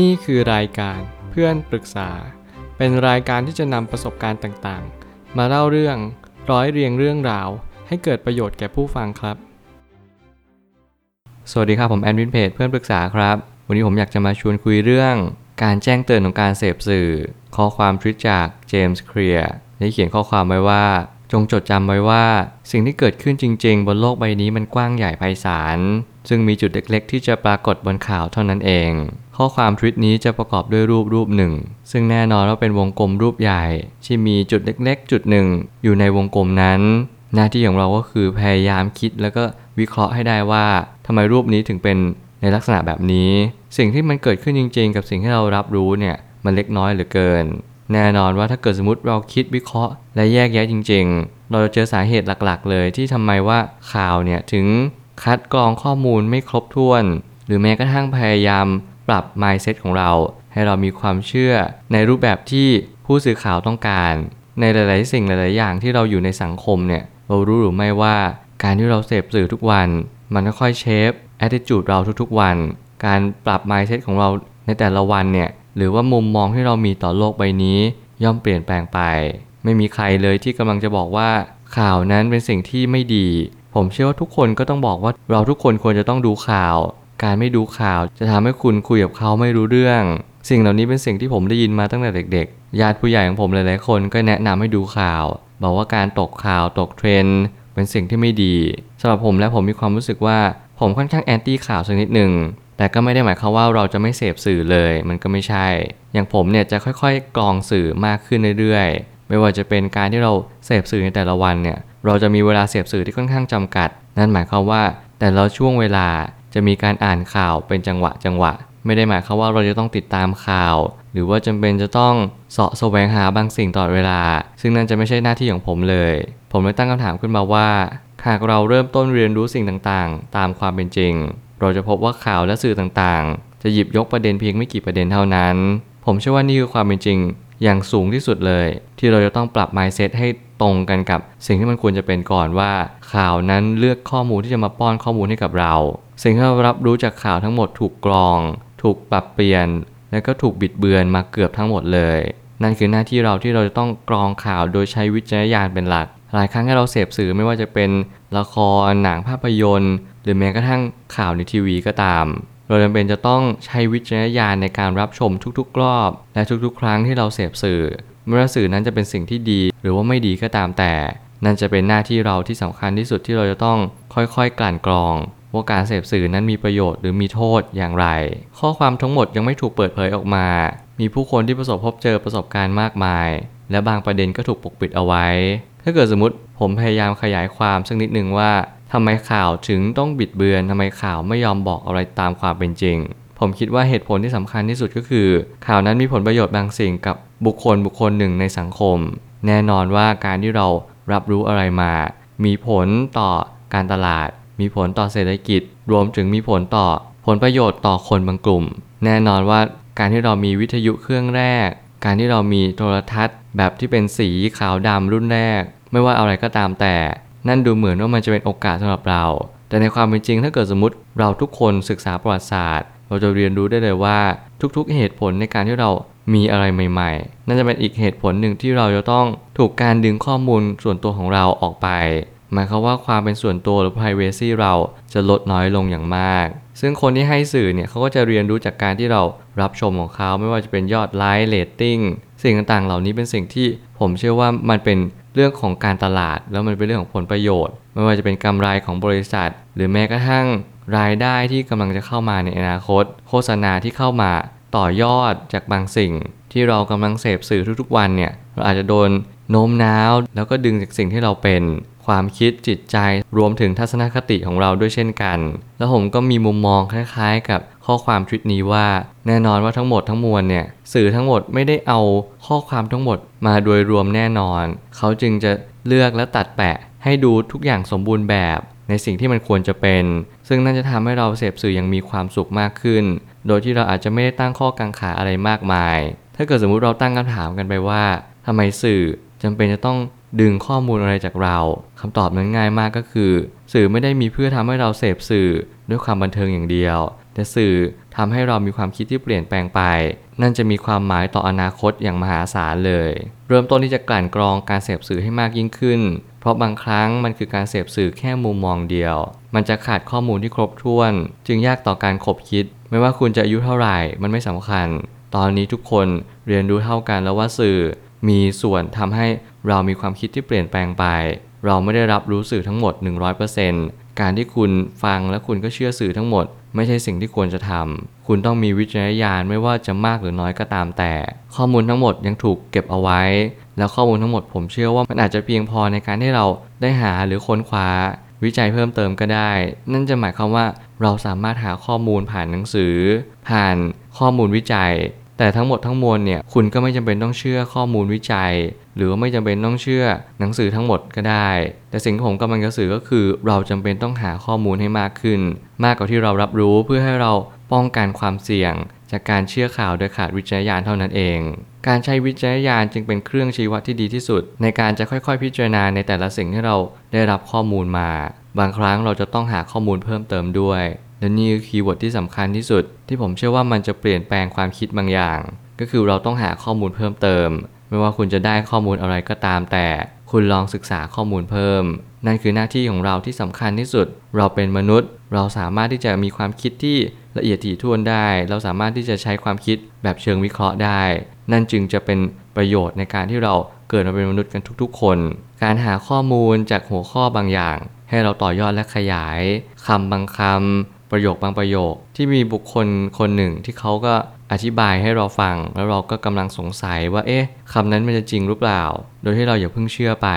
นี่คือรายการเพื่อนปรึกษา เป็นรายการที่จะนำประสบการณ์ต่างๆ มาเล่าเรื่องร้อยเรียงเรื่องราว ให้เกิดประโยชน์แก่ผู้ฟังครับ สวัสดีครับผมแอนวินเพจเพื่อนปรึกษาครับ วันนี้ผมอยากจะมาชวนคุยเรื่อง การแจ้งเตือนของการเสพสื่อ ข้อความทวิตจากเจมส์เคลียร์ได้เขียนข้อความไว้ว่า จงจดจำไว้ว่าสิ่งที่เกิดขึ้นจริง ๆ บนโลกใบนี้มันกว้างใหญ่ไพศาลซึ่งมีจุดเล็กๆ ที่จะปรากฏบนข่าวเท่านั้นเอง ข้อความทวิตนี้จะประกอบด้วยรูปรูปหนึ่ง ซึ่งแน่นอนว่าเป็นวงกลมรูปใหญ่ ที่มีจุดเล็ก ๆ จุดหนึ่ง อยู่ในวงกลมนั้น หน้าที่ของเราก็คือพยายามคิดแล้วก็วิเคราะห์ให้ได้ว่าทำไมรูปนี้ถึงเป็นในลักษณะแบบนี้ สิ่งที่มันเกิดขึ้นจริง ๆ กับสิ่งที่เรารับรู้เนี่ยมันเล็กน้อยเหลือเกิน แน่นอนว่าถ้าเกิดสมมติเราคิดวิเคราะห์ และแยกแยะจริง ๆ เราจะเจอสาเหตุหลักๆ เลยที่ทำไมว่าข่าวเนี่ยถึงคัดกรองข้อมูลไม่ครบถ้วน หรือแม้กระทั่งพยายาม ปรับ mindset ของเรา ให้เรามีความเชื่อในรูปแบบที่ผู้สื่อข่าวต้องการ ในหลาย ๆ สิ่งหลาย ๆ อย่างที่เราอยู่ในสังคมเนี่ยเรารู้หรือไม่ว่าการที่เราเสพสื่อทุกวัน มันค่อยๆเชฟ attitude เราทุก ๆ วัน การปรับ mindset ของเราในแต่ละวันเนี่ยหรือว่ามุมมองที่เรามีต่อโลกใบนี้ ย่อมเปลี่ยนแปลงไป ไม่มีใครเลยที่กำลังจะบอกว่าข่าวนั้นเป็นสิ่งที่ไม่ดี ผมเชื่อว่าทุกคนก็ต้องบอกว่าเราทุกคนควรจะต้องดูข่าว การไม่ดูข่าว จะทำให้คุณคุยกับเขาไม่รู้เรื่อง สิ่งเหล่านี้เป็นสิ่งที่ผมได้ยินมาตั้งแต่เด็กๆ ญาติผู้ใหญ่ของผมหลายๆคนก็แนะนำให้ดูข่าว บอกว่าการตกข่าวตกเทรนด์เป็นสิ่งที่ไม่ดีสำหรับผมและผมมีความรู้สึกว่าผมค่อนข้างแอนตี้ข่าวสักนิดหนึ่งแต่ก็ไม่ได้หมายความว่าเราจะไม่เสพสื่อเลย มันก็ไม่ใช่ อย่างผมเนี่ยจะค่อยๆกรองสื่อมากขึ้นเรื่อยๆ ไม่ว่าจะเป็นการที่เราเสพสื่อในแต่ละวันเนี่ย เราจะมีเวลาเสพสื่อที่ค่อนข้างจำกัด นั่นหมายความว่าแต่ละช่วงเวลา จะมีการอ่านข่าวเป็นจังหวะจังหวะ ไม่ได้หมายความว่าเราจะต้องติดตามข่าว หรือว่าจำเป็นจะต้องเสาะแสวงหาบางสิ่งตลอดเวลา ซึ่งนั่นจะไม่ใช่หน้าที่ของผมเลย ผมเลยตั้งคำถามขึ้นมาว่า หากเราเริ่มต้นเรียนรู้สิ่งต่างๆ ตามความเป็นจริง เราจะพบว่าข่าวและสื่อต่างๆ จะหยิบยกประเด็นเพียงไม่กี่ประเด็นเท่านั้น ผมเชื่อว่านี่คือความเป็นจริงอย่างสูงที่สุดเลย ที่เราจะต้องปรับ mindset ให้ตรงกันกับสิ่งที่มันควรจะเป็นก่อนว่า ข่าวนั้นเลือกข้อมูลที่จะมาป้อนข้อมูลให้กับเราสิ่งที่เรารับรู้จากข่าวทั้งหมดถูกกรอง ถูกปรับเปลี่ยน และก็ถูกบิดเบือนมาเกือบทั้งหมดเลย นั่นคือหน้าที่เราที่เราจะต้องกรองข่าวโดยใช้วิจารณญาณเป็นหลัก หลายครั้งที่เราเสพสื่อไม่ว่าจะเป็นละคร หนังภาพยนตร์ หรือแม้กระทั่งข่าวในทีวีก็ตาม เราจำเป็นจะต้องใช้วิจารณญาณในการรับชมทุกๆรอบ และทุกๆ ครั้งที่เราเสพสื่อไม่ว่าสื่อนั้นจะเป็นสิ่งที่ดี หรือว่าไม่ดีก็ตามแต่ นั่นจะเป็นหน้าที่เราที่สำคัญที่สุดที่เราจะต้องค่อยๆ กลั่นกรอง ว่าการเสพสื่อนั้นมีประโยชน์หรือมีโทษอย่างไร ข้อความทั้งหมดยังไม่ถูกเปิดเผยออกมา มีผู้คนที่ประสบพบเจอประสบการณ์มากมาย และบางประเด็นก็ถูกปกปิดเอาไว้ ถ้าเกิดสมมติผมพยายามขยายความสักนิดหนึ่งว่าทำไมข่าวถึงต้องบิดเบือนทำไมข่าวไม่ยอมบอกอะไรตามความเป็นจริง ผมคิดว่าเหตุผลที่สำคัญที่สุดก็คือ ข่าวนั้นมีผลประโยชน์บางสิ่งกับบุคคลบุคคลหนึ่งในสังคม แน่นอนว่าการที่เรารับรู้อะไรมา มีผลต่อการตลาด มีผลต่อเศรษฐกิจ รวมถึงมีผลต่อผลประโยชน์ต่อคนบางกลุ่ม แน่นอนว่าการที่เรามีวิทยุเครื่องแรก การที่เรามีโทรทัศน์ แบบที่เป็นสีขาวดำรุ่นแรก ไม่ว่าอะไรก็ตามแต่ นั่นดูเหมือนว่ามันจะเป็นโอกาสสำหรับเรา แต่ในความเป็นจริงถ้าเกิดสมมติเราทุกคนศึกษาประวัติศาสตร์ เราจะเรียนรู้ได้เลยว่าทุกๆ เหตุผลในการที่เรามีอะไรใหม่ ๆ นั่นจะเป็นอีกเหตุผลหนึ่งที่เราจะต้องถูกการดึงข้อมูลส่วนตัวของเราออกไป หมายความว่าความเป็นส่วนตัวหรือ privacy เราจะลดน้อยลงอย่างมาก ซึ่งคนที่ให้สื่อเนี่ยเขาก็จะเรียนรู้จากการที่เรารับชมของเขาไม่ว่าจะเป็นยอดไลค์เรตติ้งสิ่งต่างๆ เหล่านี้เป็นสิ่งที่ผมเชื่อว่ามันเป็นเรื่องของการตลาด แล้วมันเป็นเรื่องของผลประโยชน์ ไม่ว่าจะเป็นกำไรของบริษัท หรือแม้กระทั่งรายได้ที่กำลังจะเข้ามาในอนาคต โฆษณาที่เข้ามาต่อยอดจากบางสิ่ง ที่เรากำลังเสพสื่อทุกๆวันเนี่ยเราอาจจะโดนโน้มน้าว แล้วก็ดึงจากสิ่งที่เราเป็น ความคิดจิตใจรวมถึงทัศนคติของเราด้วยเช่นกัน แล้วผมก็มีมุมมองคล้ายๆ กับข้อความทวิตนี้ว่า แน่นอนว่าทั้งหมดทั้งมวลเนี่ยสื่อทั้งหมดไม่ได้เอาข้อความทั้งหมดมาโดยรวมแน่นอน เขาจึงจะเลือกและตัดแปะ ให้ดูทุกอย่างสมบูรณ์แบบ ในสิ่งที่มันควรจะเป็น ซึ่งนั่นจะทำให้เราเสพสื่ออย่างมีความสุขมากขึ้น โดยที่เราอาจจะไม่ได้ตั้งข้อกังขาอะไรมากมาย ถ้าเกิดสมมุติเราตั้งคำถามกันไปว่าทำไมสื่อจำเป็นจะต้อง ดึงข้อมูลอะไรจากเราคำตอบนั้นง่ายมากก็คือ สื่อไม่ได้มีเพื่อทำให้เราเสพสื่อด้วยความบันเทิงอย่างเดียว แต่สื่อทำให้เรามีความคิดที่เปลี่ยนแปลงไป นั่นจะมีความหมายต่ออนาคตอย่างมหาศาลเลย เริ่มต้นที่จะกลั่นกรองการเสพสื่อให้มากยิ่งขึ้น เพราะบางครั้งมันคือการเสพสื่อแค่มุมมองเดียว มันจะขาดข้อมูลที่ครบถ้วน จึงยากต่อการขบคิด ไม่ว่าคุณจะอายุเท่าไหร่ มันไม่สำคัญ ตอนนี้ทุกคนเรียนรู้เท่ากันแล้วว่าสื่อ มีส่วนทำให้เรามีความคิดที่เปลี่ยนแปลงไป เราไม่ได้รับรู้สื่อทั้งหมด 100%การที่คุณฟังและคุณก็เชื่อสื่อทั้งหมด ไม่ใช่สิ่งที่ควรจะทำคุณต้องมีวิจารณญาณไม่ว่าจะมากหรือน้อยก็ตามแต่ ข้อมูลทั้งหมดยังถูกเก็บเอาไว้ แล้วข้อมูลทั้งหมดผมเชื่อว่ามันอาจจะเพียงพอในการให้เราได้หาหรือค้นคว้าวิจัยเพิ่มเติมก็ได้ นั่นจะหมายความว่าเราสามารถหาข้อมูลผ่านหนังสือ ผ่านข้อมูลวิจัย แต่ทั้งหมดทั้งมวลเนี่ยคุณก็ไม่จำเป็นต้องเชื่อข้อมูลวิจัย หรือว่าไม่จำเป็นต้องเชื่อหนังสือทั้งหมดก็ได้ แต่สิ่งที่ผมกำลังจะสื่อก็คือ เราจำเป็นต้องหาข้อมูลให้มากขึ้น มากกว่าที่เรารับรู้เพื่อให้เราป้องกันความเสี่ยง จากการเชื่อข่าวโดยขาดวิจารณญาณเท่านั้นเองการใช้วิจารณญาณจึงเป็นเครื่องชี้วัดที่ดีที่สุด ในการจะค่อยๆ พิจารณาในแต่ละสิ่งที่เราได้รับข้อมูลมา บางครั้งเราจะต้องหาข้อมูลเพิ่มเติมด้วย และนี่คือ keyword ที่สำคัญที่สุด ที่ผมเชื่อว่ามันจะเปลี่ยนแปลงความคิดบางอย่าง ก็คือเราต้องหาข้อมูลเพิ่มเติม ไม่ว่าคุณจะได้ข้อมูลอะไรก็ตามแต่ คุณลองศึกษาข้อมูลเพิ่ม นั่นคือหน้าที่ของเราที่สำคัญที่สุด เราเป็นมนุษย์ เราสามารถที่จะมีความคิดที่ละเอียดถี่ถ้วนได้ เราสามารถที่จะใช้ความคิดแบบเชิงวิเคราะห์ได้ นั่นจึงจะเป็นประโยชน์ในการที่เราเกิดมาเป็นมนุษย์กันทุก ๆ คน การหาข้อมูลจากหัวข้อบางอย่าง ให้เราต่อยอดและขยายคำบางคำ ประโยคบางประโยค ที่มีบุคคลคนหนึ่งที่เขาก็อธิบายให้เราฟัง แล้วเราก็กำลังสงสัยว่าเอ๊ะคำนั้นมันจะจริงหรือเปล่า โดยที่เราอย่าเพิ่งเชื่อไป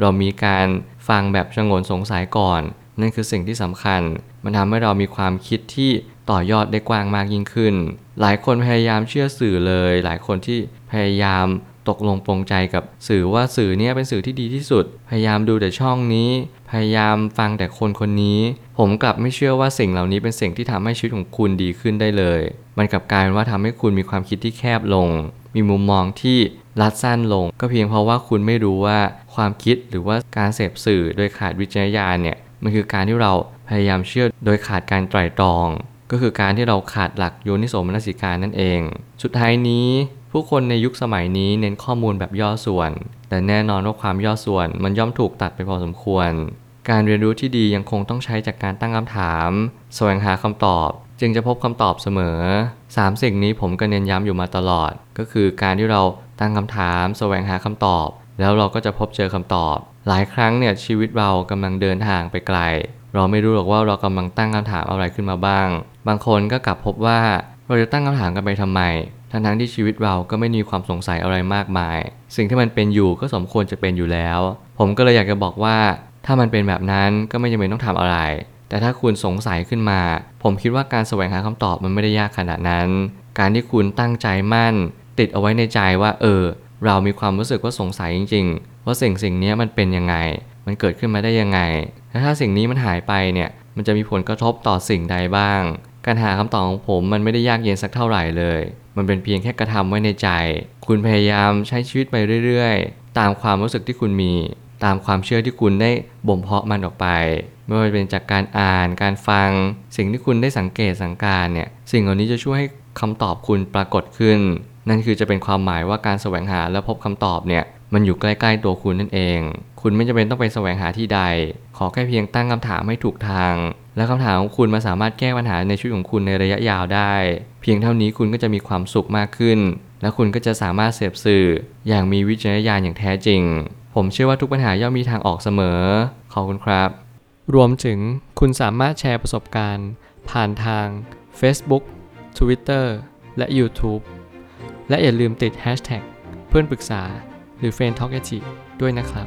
เรามีการฟังแบบชงนสงสัยก่อน นั่นคือสิ่งที่สำคัญ มันทำให้เรามีความคิดที่ต่อยอดได้กว้างมากยิ่งขึ้น หลายคนพยายามเชื่อสื่อเลย หลายคนที่พยายาม ตกลงปรงใจกับสื่อว่าสื่อเนี้ยเป็นสื่อที่ดีที่สุด พยายามดูแต่ช่องนี้ พยายามฟังแต่คนคนนี้ ผมกลับไม่เชื่อว่าสิ่งเหล่านี้เป็นสิ่งที่ทำให้ชีวิตของคุณดีขึ้นได้เลย มันกลับกลายเป็นว่าทำให้คุณมีความคิดที่แคบลง มีมุมมองที่รัดสั้นลง ก็เพียงเพราะว่าคุณไม่รู้ว่าความคิดหรือว่าการเสพสื่อโดยขาดวิจารณญาณเนี่ยมันคือการที่เราพยายามเชื่อโดยขาดการไตร่ตรอง ก็คือการที่เราขาดหลักโยนิโสมนสิการนั่นเอง สุดท้ายนี้ ผู้คนในยุคสมัยนี้เน้นข้อมูลแบบย่อส่วน แต่แน่นอนว่าความย่อส่วนมันย่อมถูกตัดไปพอสมควร การเรียนรู้ที่ดียังคงต้องใช้จากการตั้งคำถาม แสวงหาคำตอบ จึงจะพบคำตอบเสมอ 3 สิ่งนี้ผมก็เน้นย้ำอยู่มาตลอด ก็คือการที่เราตั้งคำถาม แสวงหาคำตอบ แล้วเราก็จะพบเจอคำตอบ หลายครั้งเนี่ยชีวิตเรากำลังเดินทางไปไกล เราไม่รู้หรอกว่าเรากำลังตั้งคำถามอะไรขึ้นมาบ้าง บางคนก็กลับพบว่าเราจะตั้งคำถามกันไปทำไม ทั้งทั้งที่ชีวิตเราก็ไม่มีความสงสัยอะไรมากมาย สิ่งที่มันเป็นอยู่ก็สมควรจะเป็นอยู่แล้ว ผมก็เลยอยากจะบอกว่า ถ้ามันเป็นแบบนั้นก็ไม่จำเป็นต้องทำอะไร แต่ถ้าคุณสงสัยขึ้นมา ผมคิดว่าการแสวงหาคำตอบมันไม่ได้ยากขนาดนั้น การที่คุณตั้งใจมั่น ติดเอาไว้ในใจว่า เออ เรามีความรู้สึกว่าสงสัยจริง ๆ ว่าสิ่งสิ่งนี้มันเป็นยังไง มันเกิดขึ้นมาได้ยังไงและถ้าสิ่งนี้มันหายไปเนี่ยมันจะมีผลกระทบต่อสิ่งใดบ้าง การหาคำตอบของผมมันไม่ได้ยากเย็นสักเท่าไหร่เลย มันเป็นเพียงแค่กระทำไว้ในใจ คุณพยายามใช้ชีวิตไปเรื่อยๆ ตามความรู้สึกที่คุณมี ตามความเชื่อที่คุณได้บ่มเพาะมันออกไป ไม่ว่าจะเป็นจากการอ่าน การฟัง สิ่งที่คุณได้สังเกตสังการเนี่ย สิ่งเหล่านี้จะช่วยให้คำตอบคุณปรากฏขึ้น นั่นคือจะเป็นความหมายว่าการแสวงหาและพบคำตอบเนี่ย มันอยู่ใกล้ๆตัวคุณนั่นเอง คุณไม่จำเป็นต้องไปแสวงหาที่ใด ขอแค่เพียงตั้งคำถามให้ถูกทาง และคำถามของคุณมาสามารถแก้ปัญหาในชีวิตของคุณในระยะยาวได้ เพียงเท่านี้คุณก็จะมีความสุขมากขึ้น และคุณก็จะสามารถเสพสื่อ อย่างมีวิจารณญาณอย่างแท้จริง ผมเชื่อว่าทุกปัญหาย่อมมีทางออกเสมอ ขอบคุณครับ รวมถึงคุณสามารถแชร์ประสบการณ์ ผ่านทาง Facebook Twitter และ YouTube และอย่าลืมติด Hashtag เพื่อนปรึกษาหรือ f r ร e n d t a l k ด้วยนะครับ